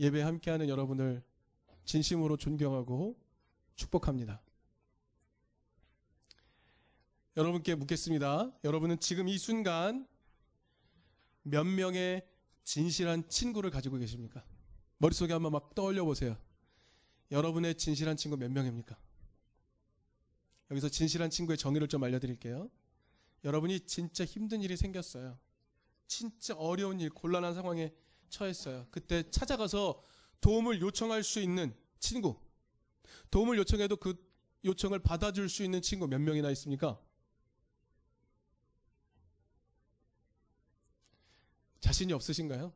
예배 함께하는 여러분을 진심으로 존경하고 축복합니다. 여러분께 묻겠습니다. 여러분은 지금 이 순간 몇 명의 진실한 친구를 가지고 계십니까? 머릿속에 한번 막 떠올려 보세요. 여러분의 진실한 친구 몇 명입니까? 여기서 진실한 친구의 정의를 좀 알려드릴게요. 여러분이 진짜 힘든 일이 생겼어요. 진짜 어려운 일, 곤란한 상황에 처했어요. 그때 찾아가서 도움을 요청할 수 있는 친구. 도움을 요청해도 그 요청을 받아줄 수 있는 친구 몇 명이나 있습니까? 자신이 없으신가요?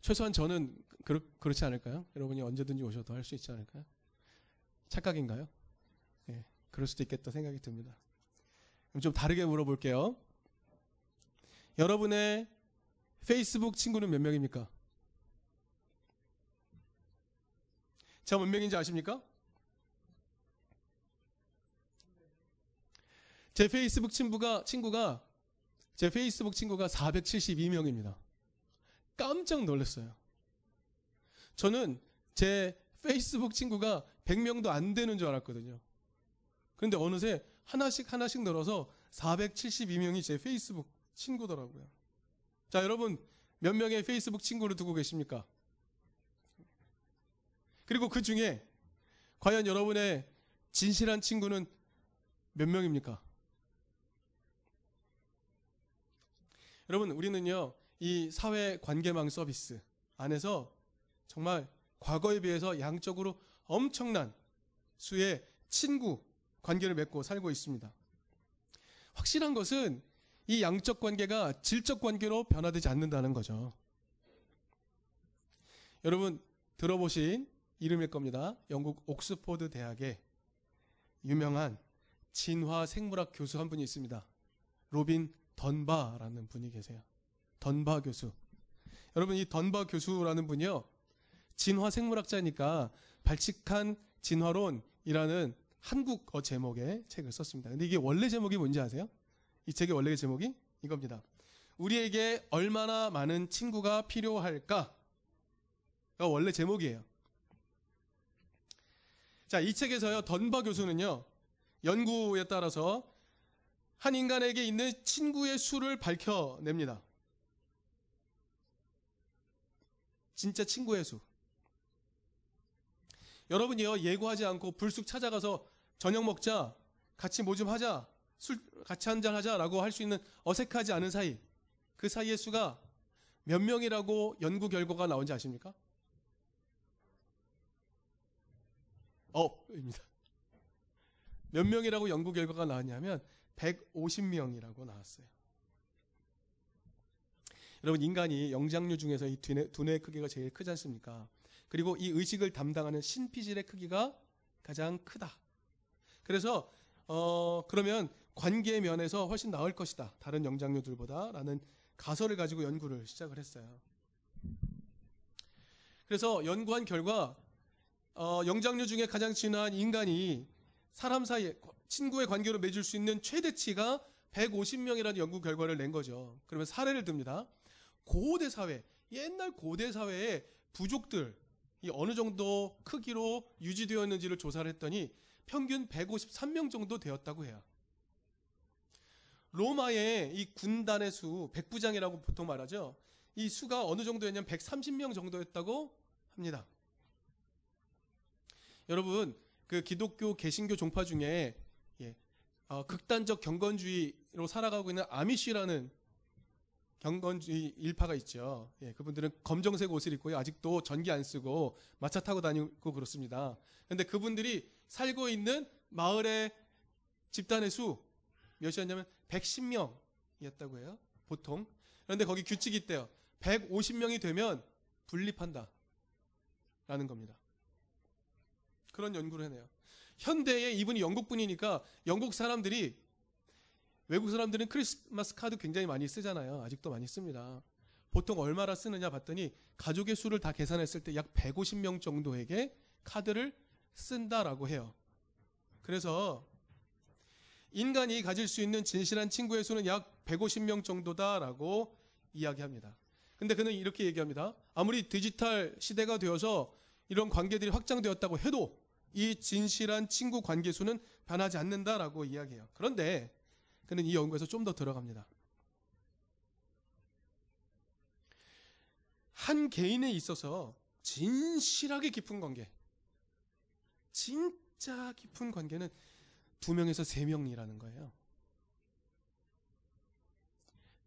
최소한 저는 그렇, 그렇지 않을까요? 여러분이 언제든지 오셔도 할 수 있지 않을까요? 착각인가요? 예, 그럴 수도 있겠다 생각이 듭니다. 좀 다르게 물어볼게요. 여러분의 페이스북 친구는 몇 명입니까? 제가 몇 명인지 아십니까? 제 페이스북 친구가, 친구가, 제 페이스북 친구가 472명입니다. 깜짝 놀랐어요. 저는 제 페이스북 친구가 100명도 안 되는 줄 알았거든요. 그런데 어느새 하나씩 하나씩 늘어서 472명이 제 페이스북 친구더라고요. 자, 여러분, 몇 명의 페이스북 친구를 두고 계십니까? 그리고 그 중에 과연 여러분의 진실한 친구는 몇 명입니까? 여러분, 우리는요, 이 사회 관계망 서비스 안에서 정말 과거에 비해서 양적으로 엄청난 수의 친구 관계를 맺고 살고 있습니다. 확실한 것은 이 양적 관계가 질적 관계로 변화되지 않는다는 거죠. 여러분 들어보신 이름일 겁니다. 영국 옥스포드 대학의 유명한 진화 생물학 교수 한 분이 있습니다. 로빈 던바라는 분이 계세요. 던바 교수. 여러분 이 던바 교수라는 분이요. 진화 생물학자니까 발칙한 진화론이라는 한국어 제목의 책을 썼습니다. 근데 이게 원래 제목이 뭔지 아세요? 이 책의 원래 제목이 이겁니다. 우리에게 얼마나 많은 친구가 필요할까? 가 원래 제목이에요. 자, 이 책에서요, 던바 교수는요, 연구에 따라서 한 인간에게 있는 친구의 수를 밝혀냅니다. 진짜 친구의 수. 여러분이요, 예고하지 않고 불쑥 찾아가서 저녁 먹자, 같이 뭐 좀 하자, 술 같이 한잔 하자라고 할 수 있는 어색하지 않은 사이, 그 사이의 수가 몇 명이라고 연구 결과가 나온지 아십니까? 업입니다. 몇 명이라고 연구 결과가 나왔냐면 150명이라고 나왔어요. 여러분 인간이 영장류 중에서 이 두뇌, 두뇌의 크기가 제일 크지 않습니까? 그리고 이 의식을 담당하는 신피질의 크기가 가장 크다. 그래서 어 그러면 관계 면에서 훨씬 나을 것이다. 다른 영장류들보다라는 가설을 가지고 연구를 시작을 했어요. 그래서 연구한 결과 어, 영장류 중에 가장 진화한 인간이 사람 사이에 친구의 관계로 맺을 수 있는 최대치가 150명이라는 연구 결과를 낸 거죠. 그러면 사례를 듭니다. 고대 사회, 옛날 고대 사회의 부족들, 이 어느 정도 크기로 유지되었는지를 조사를 했더니 평균 153명 정도 되었다고 해요. 로마의 이 군단의 수, 백부장이라고 보통 말하죠. 이 수가 어느 정도였냐면 130명 정도였다고 합니다. 여러분, 그 기독교 개신교 종파 중에 예, 어, 극단적 경건주의로 살아가고 있는 아미쉬라는 경건주의 일파가 있죠. 예, 그분들은 검정색 옷을 입고요. 아직도 전기 안 쓰고 마차 타고 다니고 그렇습니다. 그런데 그분들이 살고 있는 마을의 집단의 수 몇이었냐면 110명이었다고 해요. 보통. 그런데 거기 규칙이 있대요. 150명이 되면 분립한다. 라는 겁니다. 그런 연구를 해내요. 현대에 이분이 영국 분이니까 영국 사람들이 외국 사람들은 크리스마스 카드 굉장히 많이 쓰잖아요. 아직도 많이 씁니다. 보통 얼마나 쓰느냐 봤더니 가족의 수를 다 계산했을 때 약 150명 정도에게 카드를 쓴다라고 해요. 그래서 인간이 가질 수 있는 진실한 친구의 수는 약 150명 정도다라고 이야기합니다. 근데 그는 이렇게 얘기합니다. 아무리 디지털 시대가 되어서 이런 관계들이 확장되었다고 해도 이 진실한 친구 관계 수는 변하지 않는다라고 이야기해요. 그런데 그는 이 연구에서 좀 더 들어갑니다. 한 개인에 있어서 진실하게 깊은 관계, 진짜 깊은 관계는 두 명에서 세 명이라는 거예요.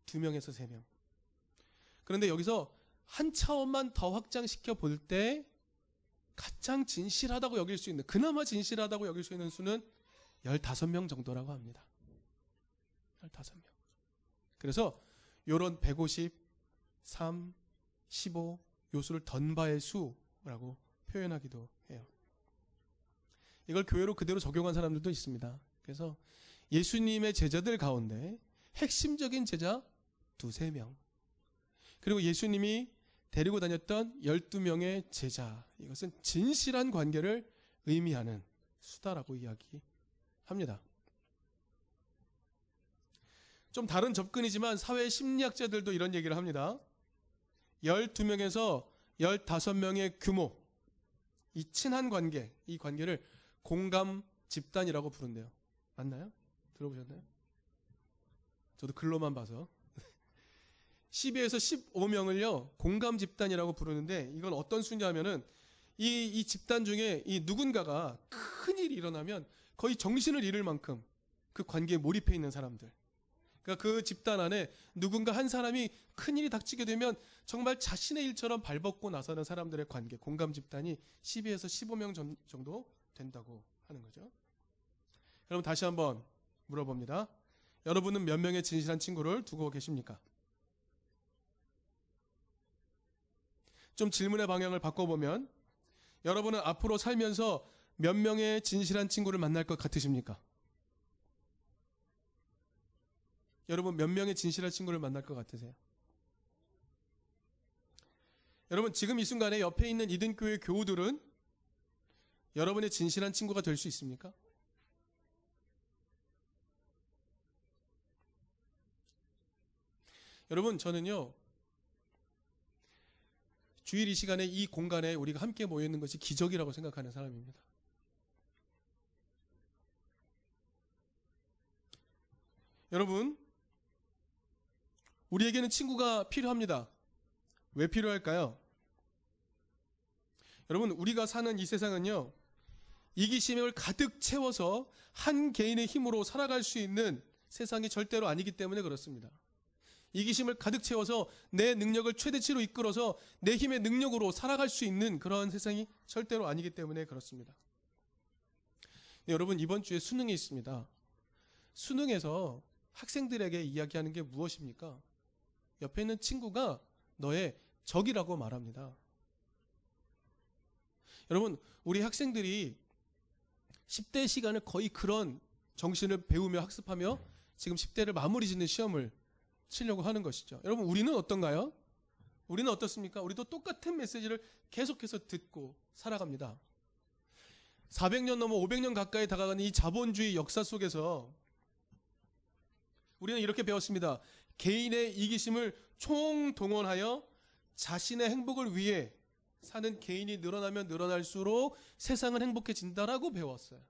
두 명에서 세 명. 그런데 여기서 한 차원만 더 확장시켜 볼 때 가장 진실하다고 여길 수 있는, 그나마 진실하다고 여길 수 있는 수는 15명 정도라고 합니다. 15명. 그래서 요런 150, 3, 15 요수를 던바의 수라고 표현하기도 해요. 이걸 교회로 그대로 적용한 사람들도 있습니다. 그래서 예수님의 제자들 가운데 핵심적인 제자 두세 명. 그리고 예수님이 데리고 다녔던 12명의 제자. 이것은 진실한 관계를 의미하는 수다라고 이야기합니다. 좀 다른 접근이지만 사회 심리학자들도 이런 얘기를 합니다. 12명에서 15명의 규모, 이 친한 관계, 이 관계를 공감 집단이라고 부른대요. 맞나요? 들어보셨나요? 저도 글로만 봐서. 12에서 15명을요, 공감 집단이라고 부르는데, 이건 어떤 수냐면은, 이, 이 집단 중에 이 누군가가 큰 일이 일어나면 거의 정신을 잃을 만큼 그 관계에 몰입해 있는 사람들. 그러니까 그 집단 안에 누군가 한 사람이 큰 일이 닥치게 되면 정말 자신의 일처럼 발벗고 나서는 사람들의 관계, 공감 집단이 12에서 15명 정도 된다고 하는 거죠. 여러분 다시 한번 물어봅니다. 여러분은 몇 명의 진실한 친구를 두고 계십니까? 좀 질문의 방향을 바꿔보면 여러분은 앞으로 살면서 몇 명의 진실한 친구를 만날 것 같으십니까? 여러분 몇 명의 진실한 친구를 만날 것 같으세요? 여러분 지금 이 순간에 옆에 있는 이든교회 교우들은 여러분의 진실한 친구가 될 수 있습니까? 여러분 저는요 주일 이 시간에 이 공간에 우리가 함께 모여 있는 것이 기적이라고 생각하는 사람입니다. 여러분 우리에게는 친구가 필요합니다. 왜 필요할까요? 여러분, 우리가 사는 이 세상은요, 이기심을 가득 채워서 한 개인의 힘으로 살아갈 수 있는 세상이 절대로 아니기 때문에 그렇습니다. 이기심을 가득 채워서 내 능력을 최대치로 이끌어서 내 힘의 능력으로 살아갈 수 있는 그런 세상이 절대로 아니기 때문에 그렇습니다. 네, 여러분, 이번 주에 수능이 있습니다. 수능에서 학생들에게 이야기하는 게 무엇입니까? 옆에 있는 친구가 너의 적이라고 말합니다. 여러분, 우리 학생들이 10대 시간을 거의 그런 정신을 배우며 학습하며 지금 10대를 마무리 짓는 시험을 치려고 하는 것이죠. 여러분, 우리는 어떤가요? 우리는 어떻습니까? 우리도 똑같은 메시지를 계속해서 듣고 살아갑니다. 400년 넘어 500년 가까이 다가가는 이 자본주의 역사 속에서 우리는 이렇게 배웠습니다. 개인의 이기심을 총동원하여 자신의 행복을 위해 사는 개인이 늘어나면 늘어날수록 세상은 행복해진다라고 배웠어요.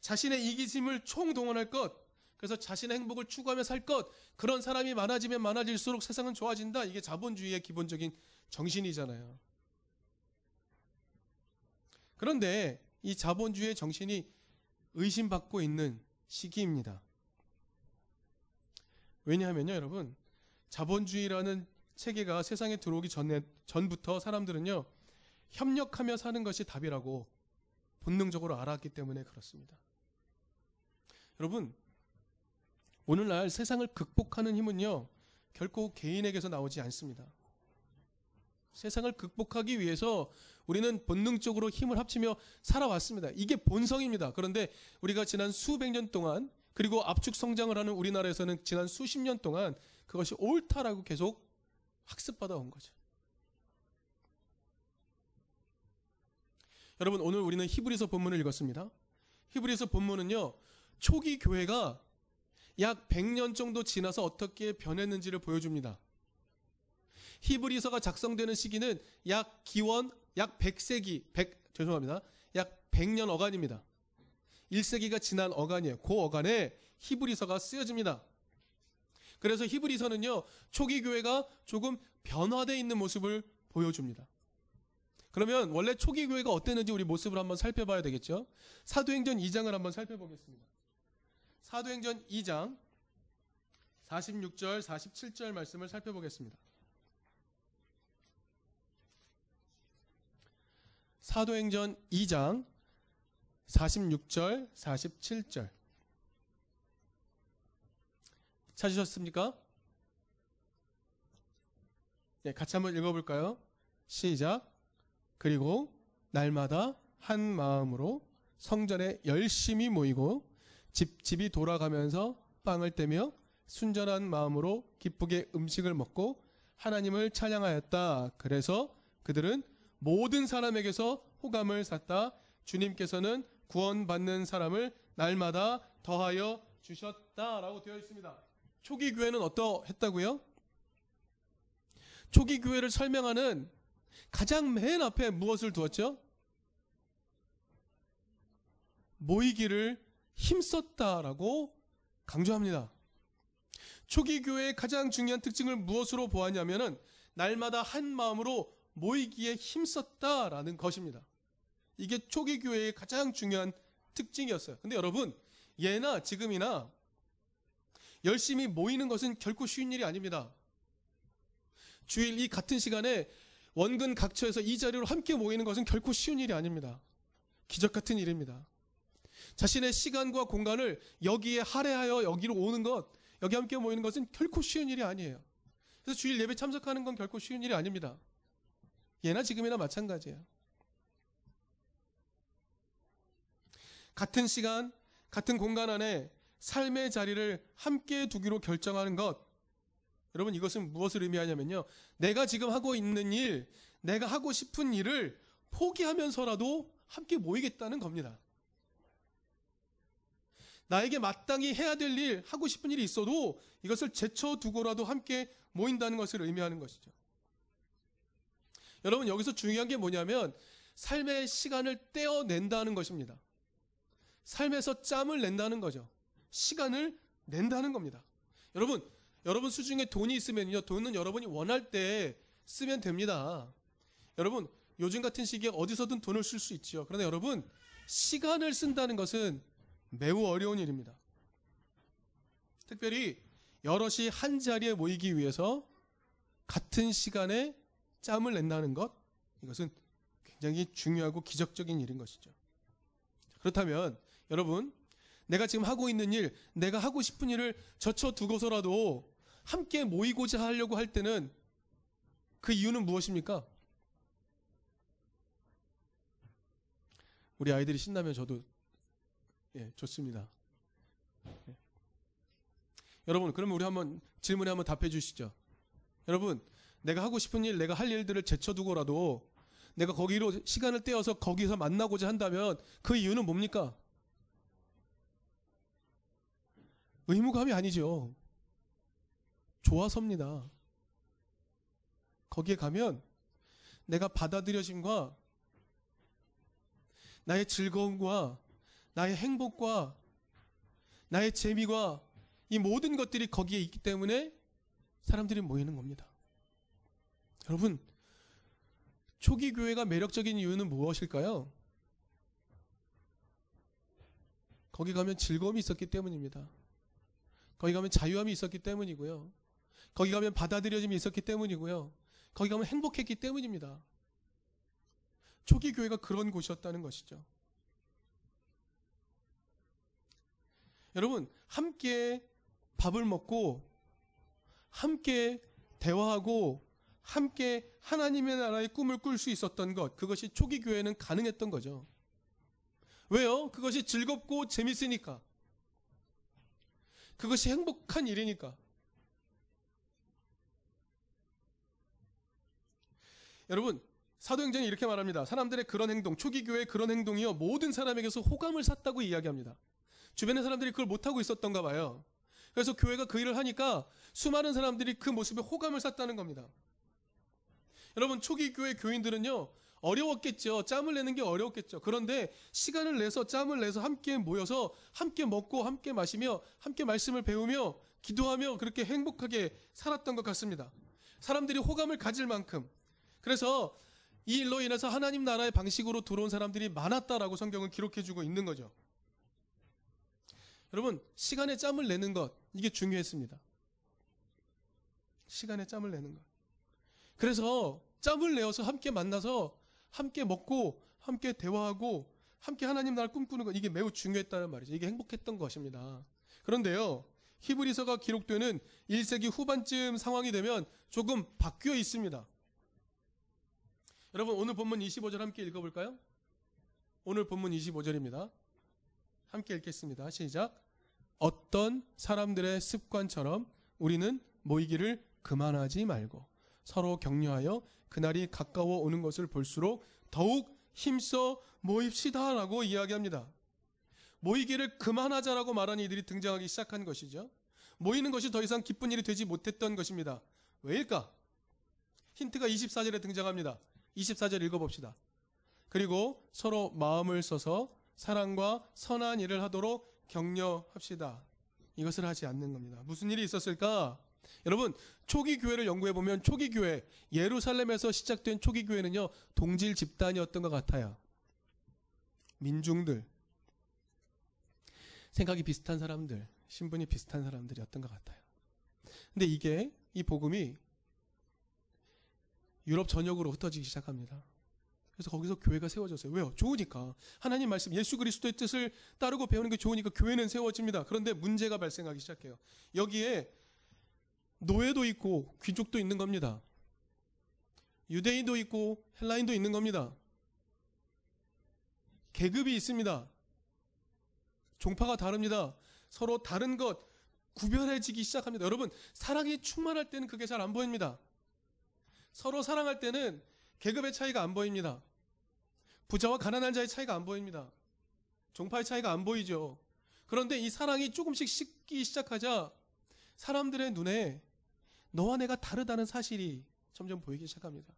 자신의 이기심을 총동원할 것, 그래서 자신의 행복을 추구하며 살 것, 그런 사람이 많아지면 많아질수록 세상은 좋아진다. 이게 자본주의의 기본적인 정신이잖아요. 그런데 이 자본주의의 정신이 의심받고 있는 시기입니다. 왜냐하면요, 여러분. 자본주의라는 체계가 세상에 들어오기 전에, 전부터 사람들은요, 협력하며 사는 것이 답이라고 본능적으로 알았기 때문에 그렇습니다. 여러분, 오늘날 세상을 극복하는 힘은요, 결코 개인에게서 나오지 않습니다. 세상을 극복하기 위해서 우리는 본능적으로 힘을 합치며 살아왔습니다. 이게 본성입니다. 그런데 우리가 지난 수백 년 동안 그리고 압축 성장을 하는 우리나라에서는 지난 수십 년 동안 그것이 옳다라고 계속 학습받아 온 거죠. 여러분 오늘 우리는 히브리서 본문을 읽었습니다. 히브리서 본문은요. 초기 교회가 약 100년 정도 지나서 어떻게 변했는지를 보여줍니다. 히브리서가 작성되는 시기는 약 기원 약 100세기 100 죄송합니다. 약 100년 어간입니다. 1세기가 지난 어간이에요. 그 어간에 히브리서가 쓰여집니다. 그래서 히브리서는요. 초기 교회가 조금 변화되어 있는 모습을 보여줍니다. 그러면 원래 초기 교회가 어땠는지 우리 모습을 한번 살펴봐야 되겠죠. 사도행전 2장을 한번 살펴보겠습니다. 사도행전 2장 46절 47절 말씀을 살펴보겠습니다. 사도행전 2장 46절 47절 찾으셨습니까? 네, 같이 한번 읽어볼까요? 시작. 그리고 날마다 한 마음으로 성전에 열심히 모이고 집집이 돌아가면서 빵을 떼며 순전한 마음으로 기쁘게 음식을 먹고 하나님을 찬양하였다. 그래서 그들은 모든 사람에게서 호감을 샀다. 주님께서는 구원받는 사람을 날마다 더하여 주셨다라고 되어 있습니다. 초기 교회는 어떠했다고요? 초기 교회를 설명하는 가장 맨 앞에 무엇을 두었죠? 모이기를 힘썼다라고 강조합니다. 초기 교회의 가장 중요한 특징을 무엇으로 보았냐면은 날마다 한 마음으로 모이기에 힘썼다라는 것입니다. 이게 초기 교회의 가장 중요한 특징이었어요. 근데 여러분, 예나 지금이나 열심히 모이는 것은 결코 쉬운 일이 아닙니다. 주일 이 같은 시간에 원근 각처에서 이 자리로 함께 모이는 것은 결코 쉬운 일이 아닙니다. 기적 같은 일입니다. 자신의 시간과 공간을 여기에 할애하여 여기로 오는 것, 여기 함께 모이는 것은 결코 쉬운 일이 아니에요. 그래서 주일 예배 참석하는 건 결코 쉬운 일이 아닙니다. 예나 지금이나 마찬가지예요. 같은 시간, 같은 공간 안에 삶의 자리를 함께 두기로 결정하는 것. 여러분 이것은 무엇을 의미하냐면요. 내가 지금 하고 있는 일, 내가 하고 싶은 일을 포기하면서라도 함께 모이겠다는 겁니다. 나에게 마땅히 해야 될 일, 하고 싶은 일이 있어도 이것을 제쳐두고라도 함께 모인다는 것을 의미하는 것이죠. 여러분, 여기서 중요한 게 뭐냐면, 삶의 시간을 떼어낸다는 것입니다. 삶에서 짬을 낸다는 거죠. 시간을 낸다는 겁니다. 여러분, 여러분 수중에 돈이 있으면요, 돈은 여러분이 원할 때 쓰면 됩니다. 여러분, 요즘 같은 시기에 어디서든 돈을 쓸 수 있죠. 그러나 여러분, 시간을 쓴다는 것은 매우 어려운 일입니다. 특별히 여럿이 한 자리에 모이기 위해서 같은 시간에 짬을 낸다는 것, 이것은 굉장히 중요하고 기적적인 일인 것이죠. 그렇다면 여러분, 내가 지금 하고 있는 일, 내가 하고 싶은 일을 젖혀두고서라도 함께 모이고자 하려고 할 때는 그 이유는 무엇입니까? 우리 아이들이 신나면 저도 예, 좋습니다. 예. 여러분, 그러면 우리 한번 질문에 한번 답해 주시죠. 여러분, 내가 하고 싶은 일, 내가 할 일들을 제쳐두고라도 내가 거기로 시간을 떼어서 거기서 만나고자 한다면 그 이유는 뭡니까? 의무감이 아니죠. 좋아서입니다. 거기에 가면 내가 받아들여짐과 나의 즐거움과 나의 행복과 나의 재미와 이 모든 것들이 거기에 있기 때문에 사람들이 모이는 겁니다. 여러분, 초기 교회가 매력적인 이유는 무엇일까요? 거기 가면 즐거움이 있었기 때문입니다. 거기 가면 자유함이 있었기 때문이고요. 거기 가면 받아들여짐이 있었기 때문이고요. 거기 가면 행복했기 때문입니다. 초기 교회가 그런 곳이었다는 것이죠. 여러분, 함께 밥을 먹고, 함께 대화하고, 함께 하나님의 나라의 꿈을 꿀 수 있었던 것, 그것이 초기 교회는 가능했던 거죠. 왜요? 그것이 즐겁고 재밌으니까. 그것이 행복한 일이니까. 여러분, 사도행전이 이렇게 말합니다. 사람들의 그런 행동, 초기 교회의 그런 행동이요. 모든 사람에게서 호감을 샀다고 이야기합니다. 주변의 사람들이 그걸 못하고 있었던가 봐요. 그래서 교회가 그 일을 하니까 수많은 사람들이 그 모습에 호감을 샀다는 겁니다. 여러분 초기 교회 교인들은요 어려웠겠죠. 짬을 내는 게 어려웠겠죠. 그런데 시간을 내서 짬을 내서 함께 모여서 함께 먹고 함께 마시며 함께 말씀을 배우며 기도하며 그렇게 행복하게 살았던 것 같습니다. 사람들이 호감을 가질 만큼 그래서 이 일로 인해서 하나님 나라의 방식으로 들어온 사람들이 많았다라고 성경은 기록해 주고 있는 거죠. 여러분, 시간에 짬을 내는 것, 이게 중요했습니다. 시간에 짬을 내는 것. 그래서 짬을 내어서 함께 만나서 함께 먹고 함께 대화하고 함께 하나님 나라를 꿈꾸는 것, 이게 매우 중요했다는 말이죠. 이게 행복했던 것입니다. 그런데요, 히브리서가 기록되는 1세기 후반쯤 상황이 되면 조금 바뀌어 있습니다. 여러분 오늘 본문 25절 함께 읽어볼까요? 오늘 본문 25절입니다. 함께 읽겠습니다. 시작. 어떤 사람들의 습관처럼 우리는 모이기를 그만하지 말고 서로 격려하여 그날이 가까워 오는 것을 볼수록 더욱 힘써 모입시다라고 이야기합니다. 모이기를 그만하자라고 말하는 이들이 등장하기 시작한 것이죠. 모이는 것이 더 이상 기쁜 일이 되지 못했던 것입니다. 왜일까? 힌트가 24절에 등장합니다. 24절 읽어봅시다. 그리고 서로 마음을 써서 사랑과 선한 일을 하도록 격려합시다. 이것을 하지 않는 겁니다. 무슨 일이 있었을까? 여러분, 초기 교회를 연구해 보면 초기 교회, 예루살렘에서 시작된 초기 교회는요, 동질 집단이었던 것 같아요. 민중들, 생각이 비슷한 사람들, 신분이 비슷한 사람들이었던 것 같아요. 근데 이게, 이 복음이 유럽 전역으로 흩어지기 시작합니다. 그래서 거기서 교회가 세워졌어요. 왜요? 좋으니까. 하나님 말씀, 예수 그리스도의 뜻을 따르고 배우는 게 좋으니까 교회는 세워집니다. 그런데 문제가 발생하기 시작해요. 여기에 노예도 있고 귀족도 있는 겁니다. 유대인도 있고 헬라인도 있는 겁니다. 계급이 있습니다. 종파가 다릅니다. 서로 다른 것 구별해지기 시작합니다. 여러분, 사랑이 충만할 때는 그게 잘 안 보입니다. 서로 사랑할 때는 계급의 차이가 안 보입니다. 부자와 가난한 자의 차이가 안 보입니다. 종파의 차이가 안 보이죠. 그런데 이 사랑이 조금씩 식기 시작하자 사람들의 눈에 너와 내가 다르다는 사실이 점점 보이기 시작합니다.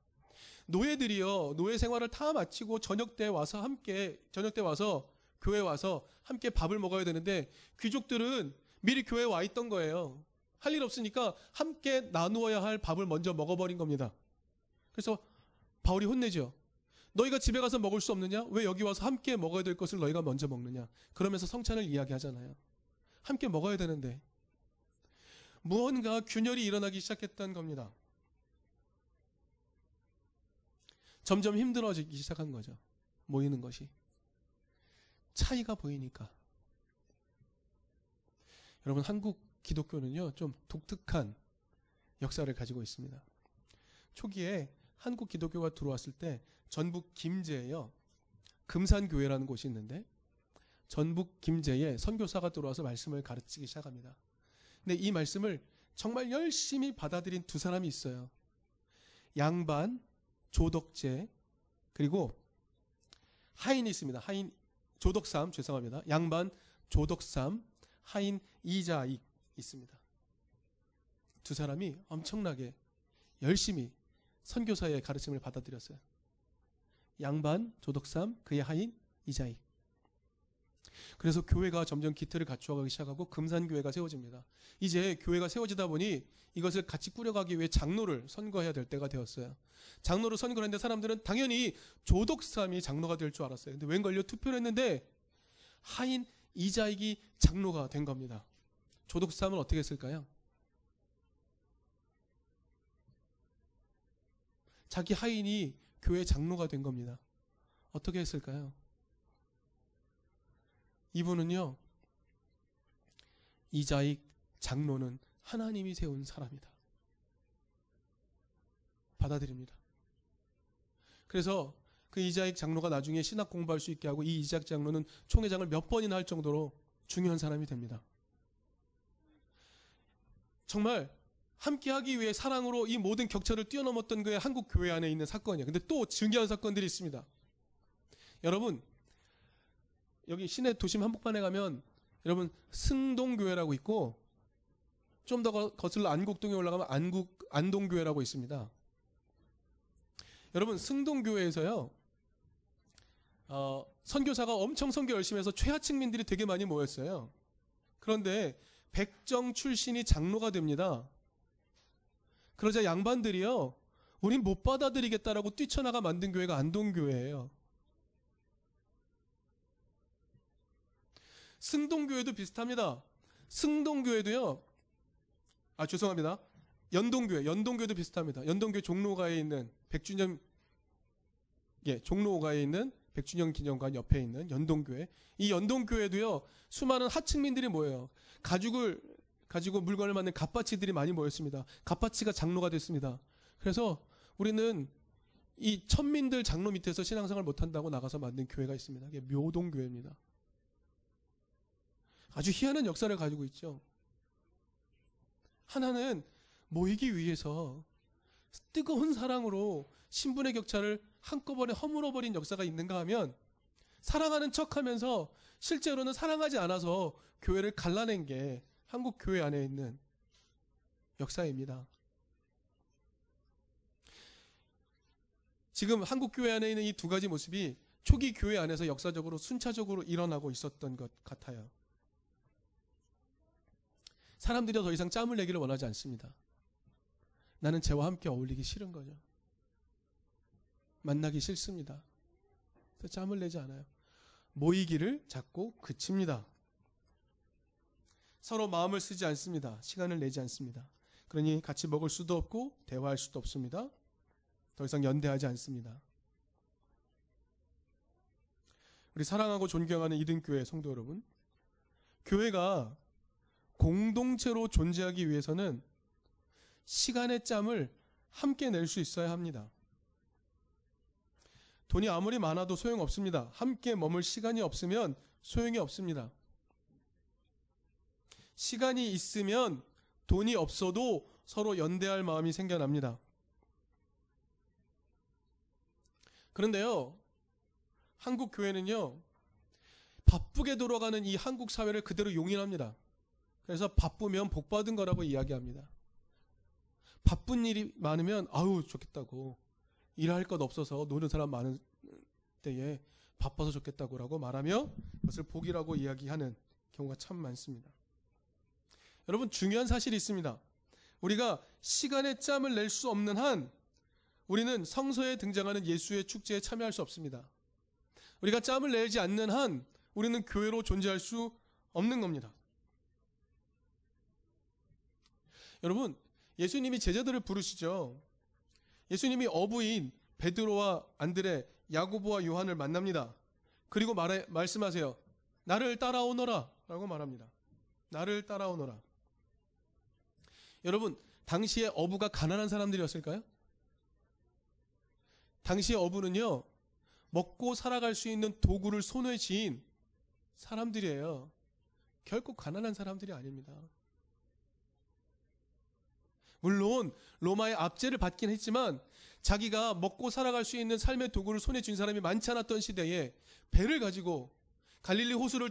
노예들이요, 노예 생활을 다 마치고 저녁 때 와서 함께, 저녁 때 와서 교회 와서 함께 밥을 먹어야 되는데 귀족들은 미리 교회에 와 있던 거예요. 할 일 없으니까 함께 나누어야 할 밥을 먼저 먹어버린 겁니다. 그래서 바울이 혼내죠. 너희가 집에 가서 먹을 수 없느냐? 왜 여기 와서 함께 먹어야 될 것을 너희가 먼저 먹느냐? 그러면서 성찬을 이야기하잖아요. 함께 먹어야 되는데. 무언가 균열이 일어나기 시작했던 겁니다. 점점 힘들어지기 시작한 거죠. 모이는 것이. 차이가 보이니까. 여러분, 한국 기독교는요, 좀 독특한 역사를 가지고 있습니다. 초기에 한국 기독교가 들어왔을 때 전북 김제에요. 금산교회라는 곳이 있는데 전북 김제에 선교사가 들어와서 말씀을 가르치기 시작합니다. 근데 이 말씀을 정말 열심히 받아들인 두 사람이 있어요. 양반, 조덕재, 그리고 하인이 있습니다. 하인, 조덕삼, 죄송합니다. 양반, 조덕삼, 하인, 이자익 있습니다. 두 사람이 엄청나게 열심히 선교사의 가르침을 받아들였어요. 양반, 조덕삼, 그의 하인, 이자익. 그래서 교회가 점점 기틀을 갖추어가기 시작하고 금산교회가 세워집니다. 이제 교회가 세워지다 보니 이것을 같이 꾸려가기 위해 장로를 선거해야 될 때가 되었어요. 장로를 선거를 했는데 사람들은 당연히 조덕삼이 장로가 될 줄 알았어요. 근데 웬걸요? 투표를 했는데 하인 이자익이 장로가 된 겁니다. 조덕삼은 어떻게 했을까요? 자기 하인이 교회 장로가 된 겁니다. 어떻게 했을까요? 이분은요, 이자익 장로는 하나님이 세운 사람이다. 받아들입니다. 그래서 그 이자익 장로가 나중에 신학 공부할 수 있게 하고 이 이자익 장로는 총회장을 몇 번이나 할 정도로 중요한 사람이 됩니다. 정말 함께하기 위해 사랑으로 이 모든 격차를 뛰어넘었던 그의 한국 교회 안에 있는 사건이에요. 근데 또 중요한 사건들이 있습니다. 여러분 여기 시내 도심 한복판에 가면 여러분 승동교회라고 있고 좀 더 거슬러 안국동에 올라가면 안국 안동교회라고 있습니다. 여러분 승동교회에서요. 어, 선교사가 엄청 선교 열심히 해서 최하층민들이 되게 많이 모였어요. 그런데 백정 출신이 장로가 됩니다. 그러자 양반들이요. 우린 못 받아들이겠다라고 뛰쳐나가 만든 교회가 안동교회예요. 승동교회도 비슷합니다. 승동교회도요. 아 죄송합니다. 연동교회, 연동교회도 비슷합니다. 연동교회 종로가에 있는 백주년 예, 종로가에 있는 백주년 기념관 옆에 있는 연동교회. 이 연동교회도요. 수많은 하층민들이 모여요. 가죽을 가지고 물건을 만든 갓바치들이 많이 모였습니다. 갓바치가 장로가 됐습니다. 그래서 우리는 이 천민들 장로 밑에서 신앙생활 못한다고 나가서 만든 교회가 있습니다. 이게 묘동교회입니다. 아주 희한한 역사를 가지고 있죠. 하나는 모이기 위해서 뜨거운 사랑으로 신분의 격차를 한꺼번에 허물어버린 역사가 있는가 하면 사랑하는 척 하면서 실제로는 사랑하지 않아서 교회를 갈라낸 게 한국 교회 안에 있는 역사입니다. 지금 한국 교회 안에 있는 이 두 가지 모습이 초기 교회 안에서 역사적으로 순차적으로 일어나고 있었던 것 같아요. 사람들이 더 이상 짬을 내기를 원하지 않습니다. 나는 쟤와 함께 어울리기 싫은 거죠. 만나기 싫습니다. 짬을 내지 않아요. 모이기를 자꾸 그칩니다. 서로 마음을 쓰지 않습니다. 시간을 내지 않습니다. 그러니 같이 먹을 수도 없고 대화할 수도 없습니다. 더 이상 연대하지 않습니다. 우리 사랑하고 존경하는 이등교회 성도 여러분, 교회가 공동체로 존재하기 위해서는 시간의 짬을 함께 낼 수 있어야 합니다. 돈이 아무리 많아도 소용없습니다. 함께 머물 시간이 없으면 소용이 없습니다. 시간이 있으면 돈이 없어도 서로 연대할 마음이 생겨납니다. 그런데요, 한국 교회는요, 바쁘게 돌아가는 이 한국 사회를 그대로 용인합니다. 그래서 바쁘면 복 받은 거라고 이야기합니다. 바쁜 일이 많으면 아우 좋겠다고 일할 것 없어서 노는 사람 많은 때에 바빠서 좋겠다고라고 말하며 그것을 복이라고 이야기하는 경우가 참 많습니다. 여러분 중요한 사실이 있습니다. 우리가 시간의 짬을 낼 수 없는 한 우리는 성서에 등장하는 예수의 축제에 참여할 수 없습니다. 우리가 짬을 내지 않는 한 우리는 교회로 존재할 수 없는 겁니다. 여러분, 예수님이 제자들을 부르시죠. 예수님이 어부인 베드로와 안드레, 야고보와 요한을 만납니다. 그리고 말해, 말씀하세요. 나를 따라오너라 라고 말합니다. 나를 따라오너라. 여러분, 당시에 어부가 가난한 사람들이었을까요? 당시의 어부는요, 먹고 살아갈 수 있는 도구를 손에 쥐인 사람들이에요. 결코 가난한 사람들이 아닙니다. 물론 로마의 압제를 받긴 했지만 자기가 먹고 살아갈 수 있는 삶의 도구를 손에 쥔 사람이 많지 않았던 시대에 배를 가지고 갈릴리 호수를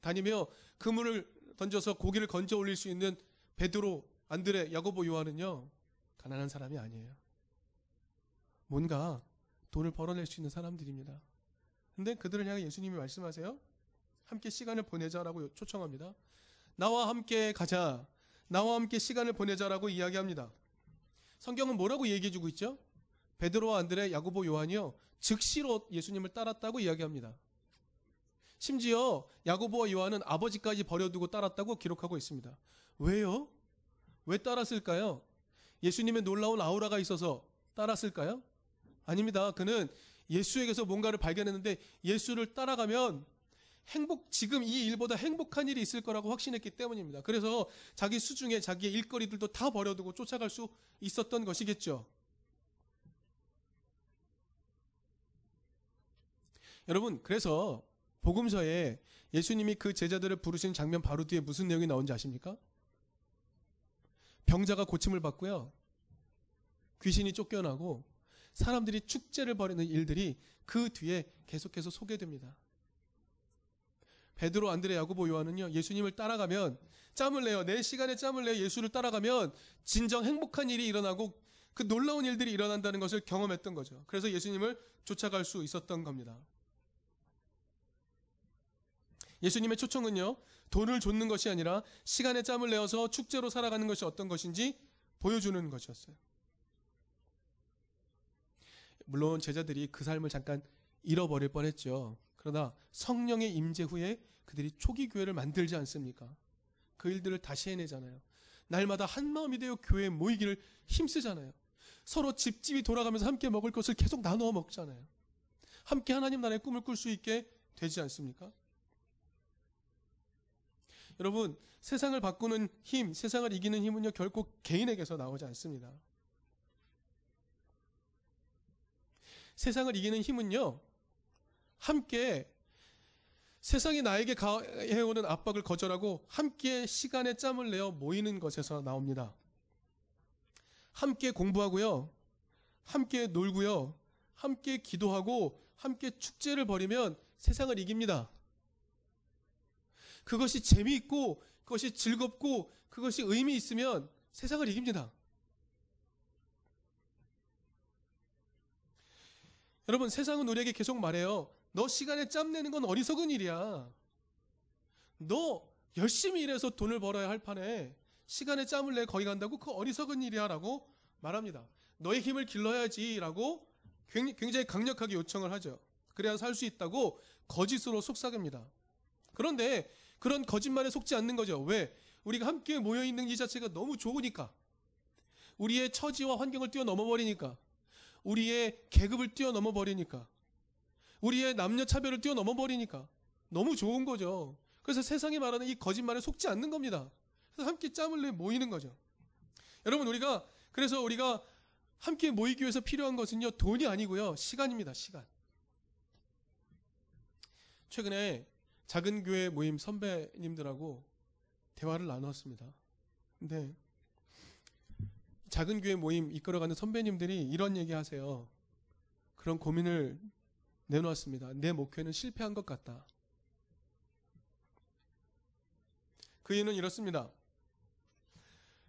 다니며 그물을 던져서 고기를 건져 올릴 수 있는 베드로, 안드레, 야고보, 요한은요 가난한 사람이 아니에요. 뭔가 돈을 벌어낼 수 있는 사람들입니다. 근데 그들을 향해 예수님이 말씀하세요. 함께 시간을 보내자라고 초청합니다. 나와 함께 가자. 나와 함께 시간을 보내자라고 이야기합니다. 성경은 뭐라고 얘기해주고 있죠? 베드로와 안드레, 야고보, 요한이요 즉시로 예수님을 따랐다고 이야기합니다. 심지어 야고보와 요한은 아버지까지 버려두고 따랐다고 기록하고 있습니다. 왜요? 왜 따랐을까요? 예수님의 놀라운 아우라가 있어서 따랐을까요? 아닙니다. 그는 예수에게서 뭔가를 발견했는데 예수를 따라가면 행복, 지금 이 일보다 행복한 일이 있을 거라고 확신했기 때문입니다. 그래서 자기 수중에 자기의 일거리들도 다 버려두고 쫓아갈 수 있었던 것이겠죠. 여러분, 그래서 복음서에 예수님이 그 제자들을 부르신 장면 바로 뒤에 무슨 내용이 나온지 아십니까? 병자가 고침을 받고요. 귀신이 쫓겨나고 사람들이 축제를 벌이는 일들이 그 뒤에 계속해서 소개됩니다. 베드로, 안드레, 야고보, 요한은요. 예수님을 따라가면 짬을 내요. 내 시간에 짬을 내어 예수를 따라가면 진정 행복한 일이 일어나고 그 놀라운 일들이 일어난다는 것을 경험했던 거죠. 그래서 예수님을 쫓아갈 수 있었던 겁니다. 예수님의 초청은요, 돈을 줬는 것이 아니라 시간에 짬을 내어서 축제로 살아가는 것이 어떤 것인지 보여주는 것이었어요. 물론 제자들이 그 삶을 잠깐 잃어버릴 뻔했죠. 그러나 성령의 임재 후에 그들이 초기 교회를 만들지 않습니까? 그 일들을 다시 해내잖아요. 날마다 한 마음이 되어 교회에 모이기를 힘쓰잖아요. 서로 집집이 돌아가면서 함께 먹을 것을 계속 나누어 먹잖아요. 함께 하나님 나라의 꿈을 꿀 수 있게 되지 않습니까? 여러분, 세상을 바꾸는 힘, 세상을 이기는 힘은요, 결코 개인에게서 나오지 않습니다. 세상을 이기는 힘은요, 함께 세상이 나에게 해오는 압박을 거절하고 함께 시간에 짬을 내어 모이는 것에서 나옵니다. 함께 공부하고요, 함께 놀고요, 함께 기도하고, 함께 축제를 벌이면 세상을 이깁니다. 그것이 재미있고, 그것이 즐겁고, 그것이 의미 있으면 세상을 이깁니다. 여러분, 세상은 우리에게 계속 말해요. 너 시간에 짬 내는 건 어리석은 일이야. 너 열심히 일해서 돈을 벌어야 할 판에 시간에 짬을 내 거기 간다고 그 어리석은 일이야 라고 말합니다. 너의 힘을 길러야지 라고 굉장히 강력하게 요청을 하죠. 그래야 살 수 있다고 거짓으로 속삭입니다. 그런데 그런 거짓말에 속지 않는 거죠. 왜? 우리가 함께 모여있는 이 자체가 너무 좋으니까. 우리의 처지와 환경을 뛰어넘어 버리니까. 우리의 계급을 뛰어넘어 버리니까. 우리의 남녀 차별을 뛰어넘어 버리니까. 너무 좋은 거죠. 그래서 세상이 말하는 이 거짓말에 속지 않는 겁니다. 그래서 함께 짬을 내 모이는 거죠. 여러분 우리가 그래서 우리가 함께 모이기 위해서 필요한 것은요 돈이 아니고요 시간입니다. 시간. 최근에 작은 교회 모임 선배님들하고 대화를 나눴습니다. 근데 작은 교회 모임 이끌어가는 선배님들이 이런 얘기 하세요. 그런 고민을 내놓았습니다. 내 목회는 실패한 것 같다. 그 이유는 이렇습니다.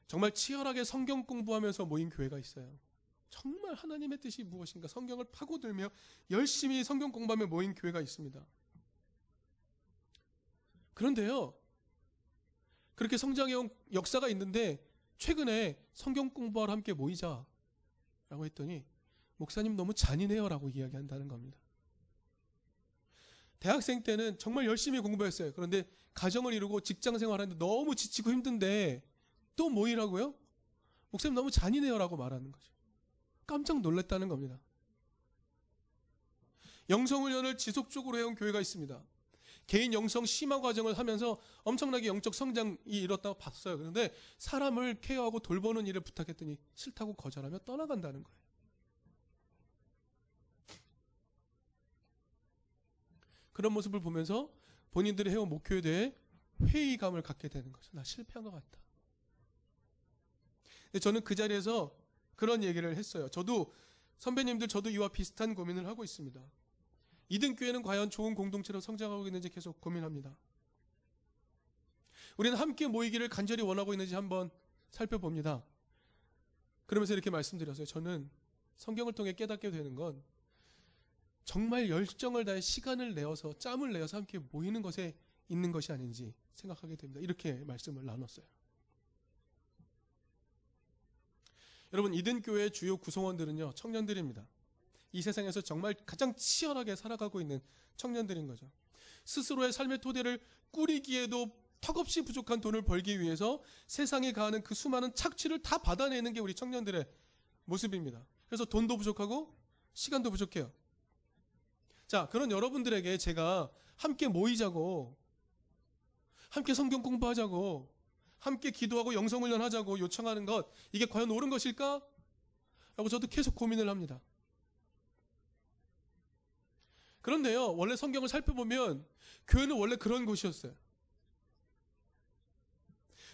정말 치열하게 성경 공부하면서 모인 교회가 있어요. 정말 하나님의 뜻이 무엇인가 성경을 파고들며 열심히 성경 공부하며 모인 교회가 있습니다. 그런데요, 그렇게 성장해온 역사가 있는데 최근에 성경 공부하러 함께 모이자 라고 했더니 목사님 너무 잔인해요 라고 이야기한다는 겁니다. 대학생 때는 정말 열심히 공부했어요. 그런데 가정을 이루고 직장 생활하는데 너무 지치고 힘든데 또 모이라고요? 목사님 너무 잔인해요 라고 말하는 거죠. 깜짝 놀랐다는 겁니다. 영성훈련을 지속적으로 해온 교회가 있습니다. 개인 영성 심화 과정을 하면서 엄청나게 영적 성장이 이뤘다고 봤어요. 그런데 사람을 케어하고 돌보는 일을 부탁했더니 싫다고 거절하며 떠나간다는 거예요. 그런 모습을 보면서 본인들이 해온 목표에 대해 회의감을 갖게 되는 거죠. 나 실패한 것 같다. 근데 저는 그 자리에서 그런 얘기를 했어요. 저도 선배님들 저도 이와 비슷한 고민을 하고 있습니다. 이등 교회는 과연 좋은 공동체로 성장하고 있는지 계속 고민합니다. 우리는 함께 모이기를 간절히 원하고 있는지 한번 살펴봅니다. 그러면서 이렇게 말씀드렸어요. 저는 성경을 통해 깨닫게 되는 건 정말 열정을 다해 시간을 내어서 짬을 내어서 함께 모이는 것에 있는 것이 아닌지 생각하게 됩니다. 이렇게 말씀을 나눴어요. 여러분 이든교회 주요 구성원들은요 청년들입니다. 이 세상에서 정말 가장 치열하게 살아가고 있는 청년들인 거죠. 스스로의 삶의 토대를 꾸리기에도 턱없이 부족한 돈을 벌기 위해서 세상에 가하는 그 수많은 착취를 다 받아내는 게 우리 청년들의 모습입니다. 그래서 돈도 부족하고 시간도 부족해요. 자, 그런 여러분들에게 제가 함께 모이자고, 함께 성경 공부하자고, 함께 기도하고 영성훈련 하자고 요청하는 것, 이게 과연 옳은 것일까? 라고 저도 계속 고민을 합니다. 그런데요, 원래 성경을 살펴보면 교회는 원래 그런 곳이었어요.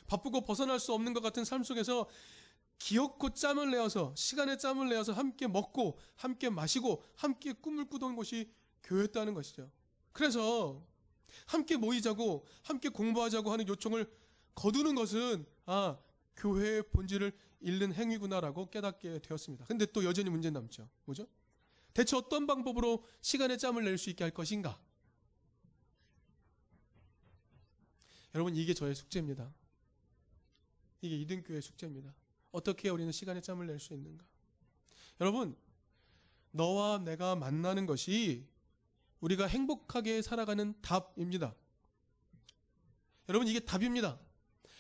바쁘고 벗어날 수 없는 것 같은 삶 속에서 기억고 짬을 내어서 시간에 짬을 내어서 함께 먹고 함께 마시고 함께 꿈을 꾸던 곳이 교회였다는 것이죠. 그래서 함께 모이자고 함께 공부하자고 하는 요청을 거두는 것은 아 교회의 본질을 잃는 행위구나라고 깨닫게 되었습니다. 근데 또 여전히 문제 남죠. 뭐죠? 대체 어떤 방법으로 시간에 짬을 낼 수 있게 할 것인가? 여러분 이게 저의 숙제입니다. 이게 이등교의 숙제입니다. 어떻게 우리는 시간에 짬을 낼 수 있는가? 여러분 너와 내가 만나는 것이 우리가 행복하게 살아가는 답입니다. 여러분 이게 답입니다.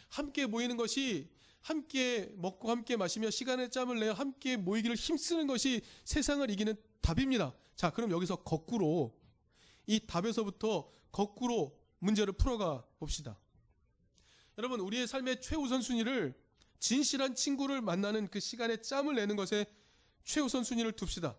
함께 모이는 것이 함께 먹고 함께 마시며 시간에 짬을 내어 함께 모이기를 힘쓰는 것이 세상을 이기는 답입니다. 자, 그럼 여기서 거꾸로 이 답에서부터 거꾸로 문제를 풀어가 봅시다. 여러분, 우리의 삶의 최우선 순위를 진실한 친구를 만나는 그 시간에 짬을 내는 것에 최우선 순위를 둡시다.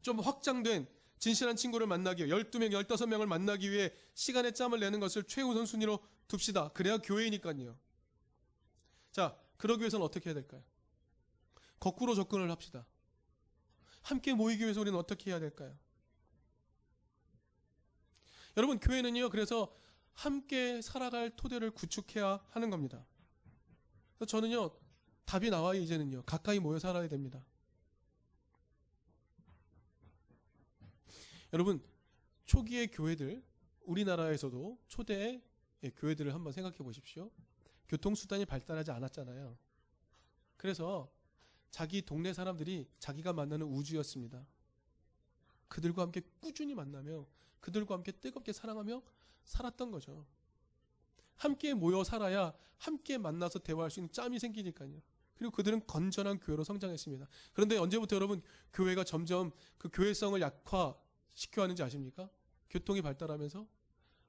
좀 확장된 진실한 친구를 만나기 위해 12명, 15명을 만나기 위해 시간에 짬을 내는 것을 최우선 순위로 둡시다. 그래야 교회니까요. 자, 그러기 위해서는 어떻게 해야 될까요? 거꾸로 접근을 합시다. 함께 모이기 위해서 우리는 어떻게 해야 될까요? 여러분, 교회는요, 그래서 함께 살아갈 토대를 구축해야 하는 겁니다. 그래서 저는요, 답이 나와요, 이제는요. 가까이 모여 살아야 됩니다. 여러분, 초기의 교회들, 우리나라에서도 초대의 교회들을 한번 생각해 보십시오. 교통수단이 발달하지 않았잖아요. 그래서 자기 동네 사람들이 자기가 만나는 우주였습니다. 그들과 함께 꾸준히 만나며 그들과 함께 뜨겁게 사랑하며 살았던 거죠. 함께 모여 살아야 함께 만나서 대화할 수 있는 짬이 생기니까요. 그리고 그들은 건전한 교회로 성장했습니다. 그런데 언제부터 여러분 교회가 점점 그 교회성을 약화 시켜 하는지 아십니까? 교통이 발달하면서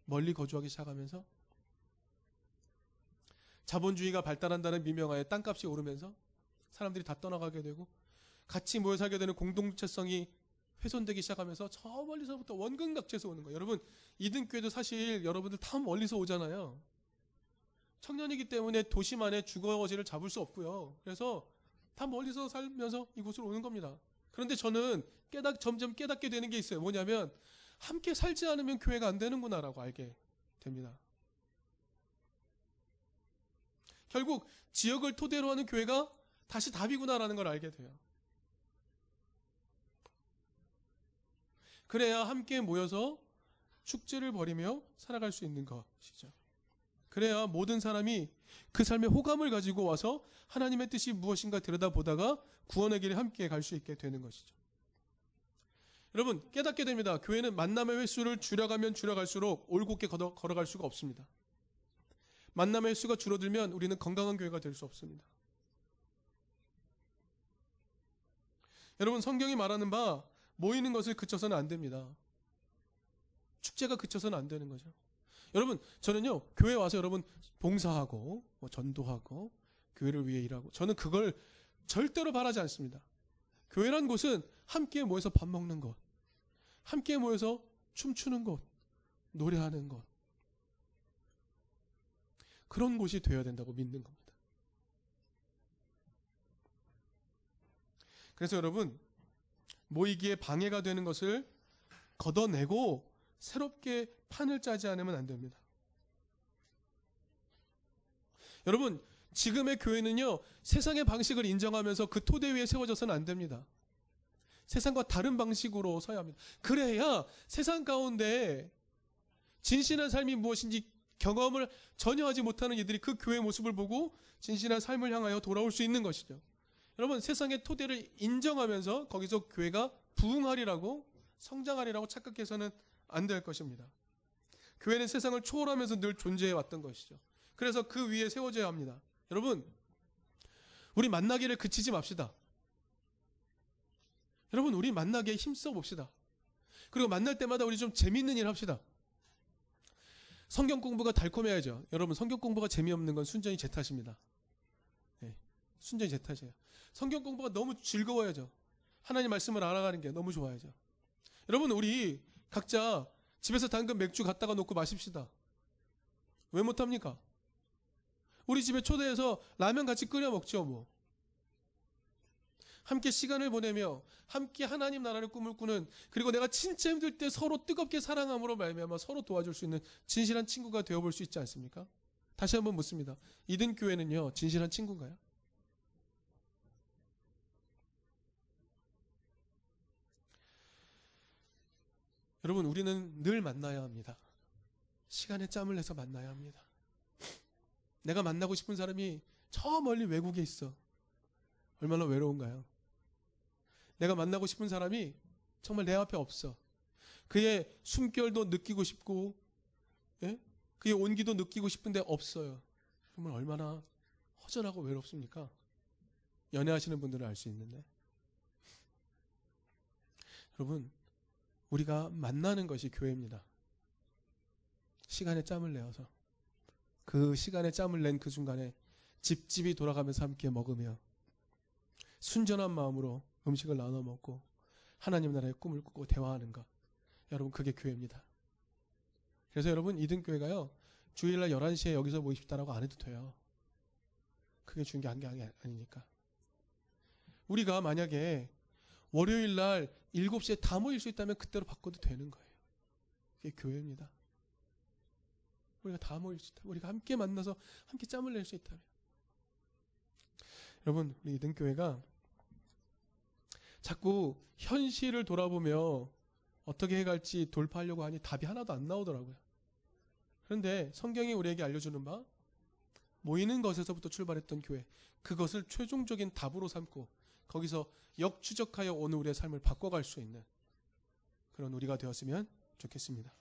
멀리 거주하기 시작하면서 자본주의가 발달한다는 미명하에 땅값이 오르면서 사람들이 다 떠나가게 되고 같이 모여 살게 되는 공동체성이 훼손되기 시작하면서 저 멀리서부터 원근각지에서 오는 거예요. 여러분 이등교회도 사실 여러분들 다 멀리서 오잖아요. 청년이기 때문에 도시만의 주거지를 잡을 수 없고요. 그래서 다 멀리서 살면서 이곳으로 오는 겁니다. 그런데 저는 깨닫 점점 깨닫게 되는 게 있어요. 뭐냐면 함께 살지 않으면 교회가 안 되는구나라고 알게 됩니다. 결국 지역을 토대로 하는 교회가 다시 답이구나라는 걸 알게 돼요. 그래야 함께 모여서 축제를 벌이며 살아갈 수 있는 것이죠. 그래야 모든 사람이 그 삶의 호감을 가지고 와서 하나님의 뜻이 무엇인가 들여다보다가 구원의 길에 함께 갈 수 있게 되는 것이죠. 여러분 깨닫게 됩니다. 교회는 만남의 횟수를 줄여가면 줄여갈수록 올곧게 걸어갈 수가 없습니다. 만남의 횟수가 줄어들면 우리는 건강한 교회가 될 수 없습니다. 여러분 성경이 말하는 바 모이는 것을 그쳐서는 안 됩니다. 축제가 그쳐서는 안 되는 거죠. 여러분 저는요 교회 와서 여러분 봉사하고 뭐 전도하고 교회를 위해 일하고 저는 그걸 절대로 바라지 않습니다. 교회란 곳은 함께 모여서 밥 먹는 것, 함께 모여서 춤추는 곳, 노래하는 곳 그런 곳이 되어야 된다고 믿는 겁니다. 그래서 여러분 모이기에 방해가 되는 것을 걷어내고 새롭게 판을 짜지 않으면 안 됩니다. 여러분, 지금의 교회는요, 세상의 방식을 인정하면서 그 토대 위에 세워져서는 안 됩니다. 세상과 다른 방식으로 서야 합니다. 그래야 세상 가운데 진실한 삶이 무엇인지 경험을 전혀 하지 못하는 이들이 그 교회의 모습을 보고 진실한 삶을 향하여 돌아올 수 있는 것이죠. 여러분, 세상의 토대를 인정하면서 거기서 교회가 부흥하리라고 성장하리라고 착각해서는 안 될 것입니다. 교회는 세상을 초월하면서 늘 존재해 왔던 것이죠. 그래서 그 위에 세워져야 합니다. 여러분, 우리 만나기를 그치지 맙시다. 여러분, 우리 만나기에 힘써 봅시다. 그리고 만날 때마다 우리 좀 재밌는 일 합시다. 성경 공부가 달콤해야죠. 여러분, 성경 공부가 재미없는 건 순전히 제 탓입니다. 네, 순전히 제 탓이에요. 성경 공부가 너무 즐거워야죠. 하나님 말씀을 알아가는 게 너무 좋아야죠. 여러분, 우리 각자 집에서 당근 맥주 갖다가 놓고 마십시다. 왜 못합니까? 우리 집에 초대해서 라면 같이 끓여 먹죠, 뭐. 함께 시간을 보내며 함께 하나님 나라를 꿈을 꾸는 그리고 내가 진짜 힘들 때 서로 뜨겁게 사랑함으로 말미암아 서로 도와줄 수 있는 진실한 친구가 되어 볼 수 있지 않습니까? 다시 한번 묻습니다. 이든 교회는요. 진실한 친구인가요? 여러분 우리는 늘 만나야 합니다. 시간에 짬을 내서 만나야 합니다. 내가 만나고 싶은 사람이 저 멀리 외국에 있어. 얼마나 외로운가요? 내가 만나고 싶은 사람이 정말 내 앞에 없어. 그의 숨결도 느끼고 싶고, 예? 그의 온기도 느끼고 싶은데 없어요. 그러면 얼마나 허전하고 외롭습니까? 연애하시는 분들은 알 수 있는데. 여러분, 우리가 만나는 것이 교회입니다. 시간에 짬을 내어서. 그 시간에 짬을 낸 그 순간에 집집이 돌아가면서 함께 먹으며 순전한 마음으로 음식을 나눠 먹고 하나님 나라의 꿈을 꾸고 대화하는 것. 여러분 그게 교회입니다. 그래서 여러분 이등교회가요. 주일날 11시에 여기서 모이십시다라고 안 해도 돼요. 그게 중요한 게 아니- 아니니까. 우리가 만약에 월요일날 7시에 다 모일 수 있다면 그때로 바꿔도 되는 거예요. 그게 교회입니다. 우리가 다 모일 수 있다. 우리가 함께 만나서 함께 짬을 낼 수 있다면. 여러분, 우리 이등교회가 자꾸 현실을 돌아보며 어떻게 해갈지 돌파하려고 하니 답이 하나도 안 나오더라고요. 그런데 성경이 우리에게 알려주는 바 모이는 것에서부터 출발했던 교회 그것을 최종적인 답으로 삼고 거기서 역추적하여 오늘 우리의 삶을 바꿔갈 수 있는 그런 우리가 되었으면 좋겠습니다.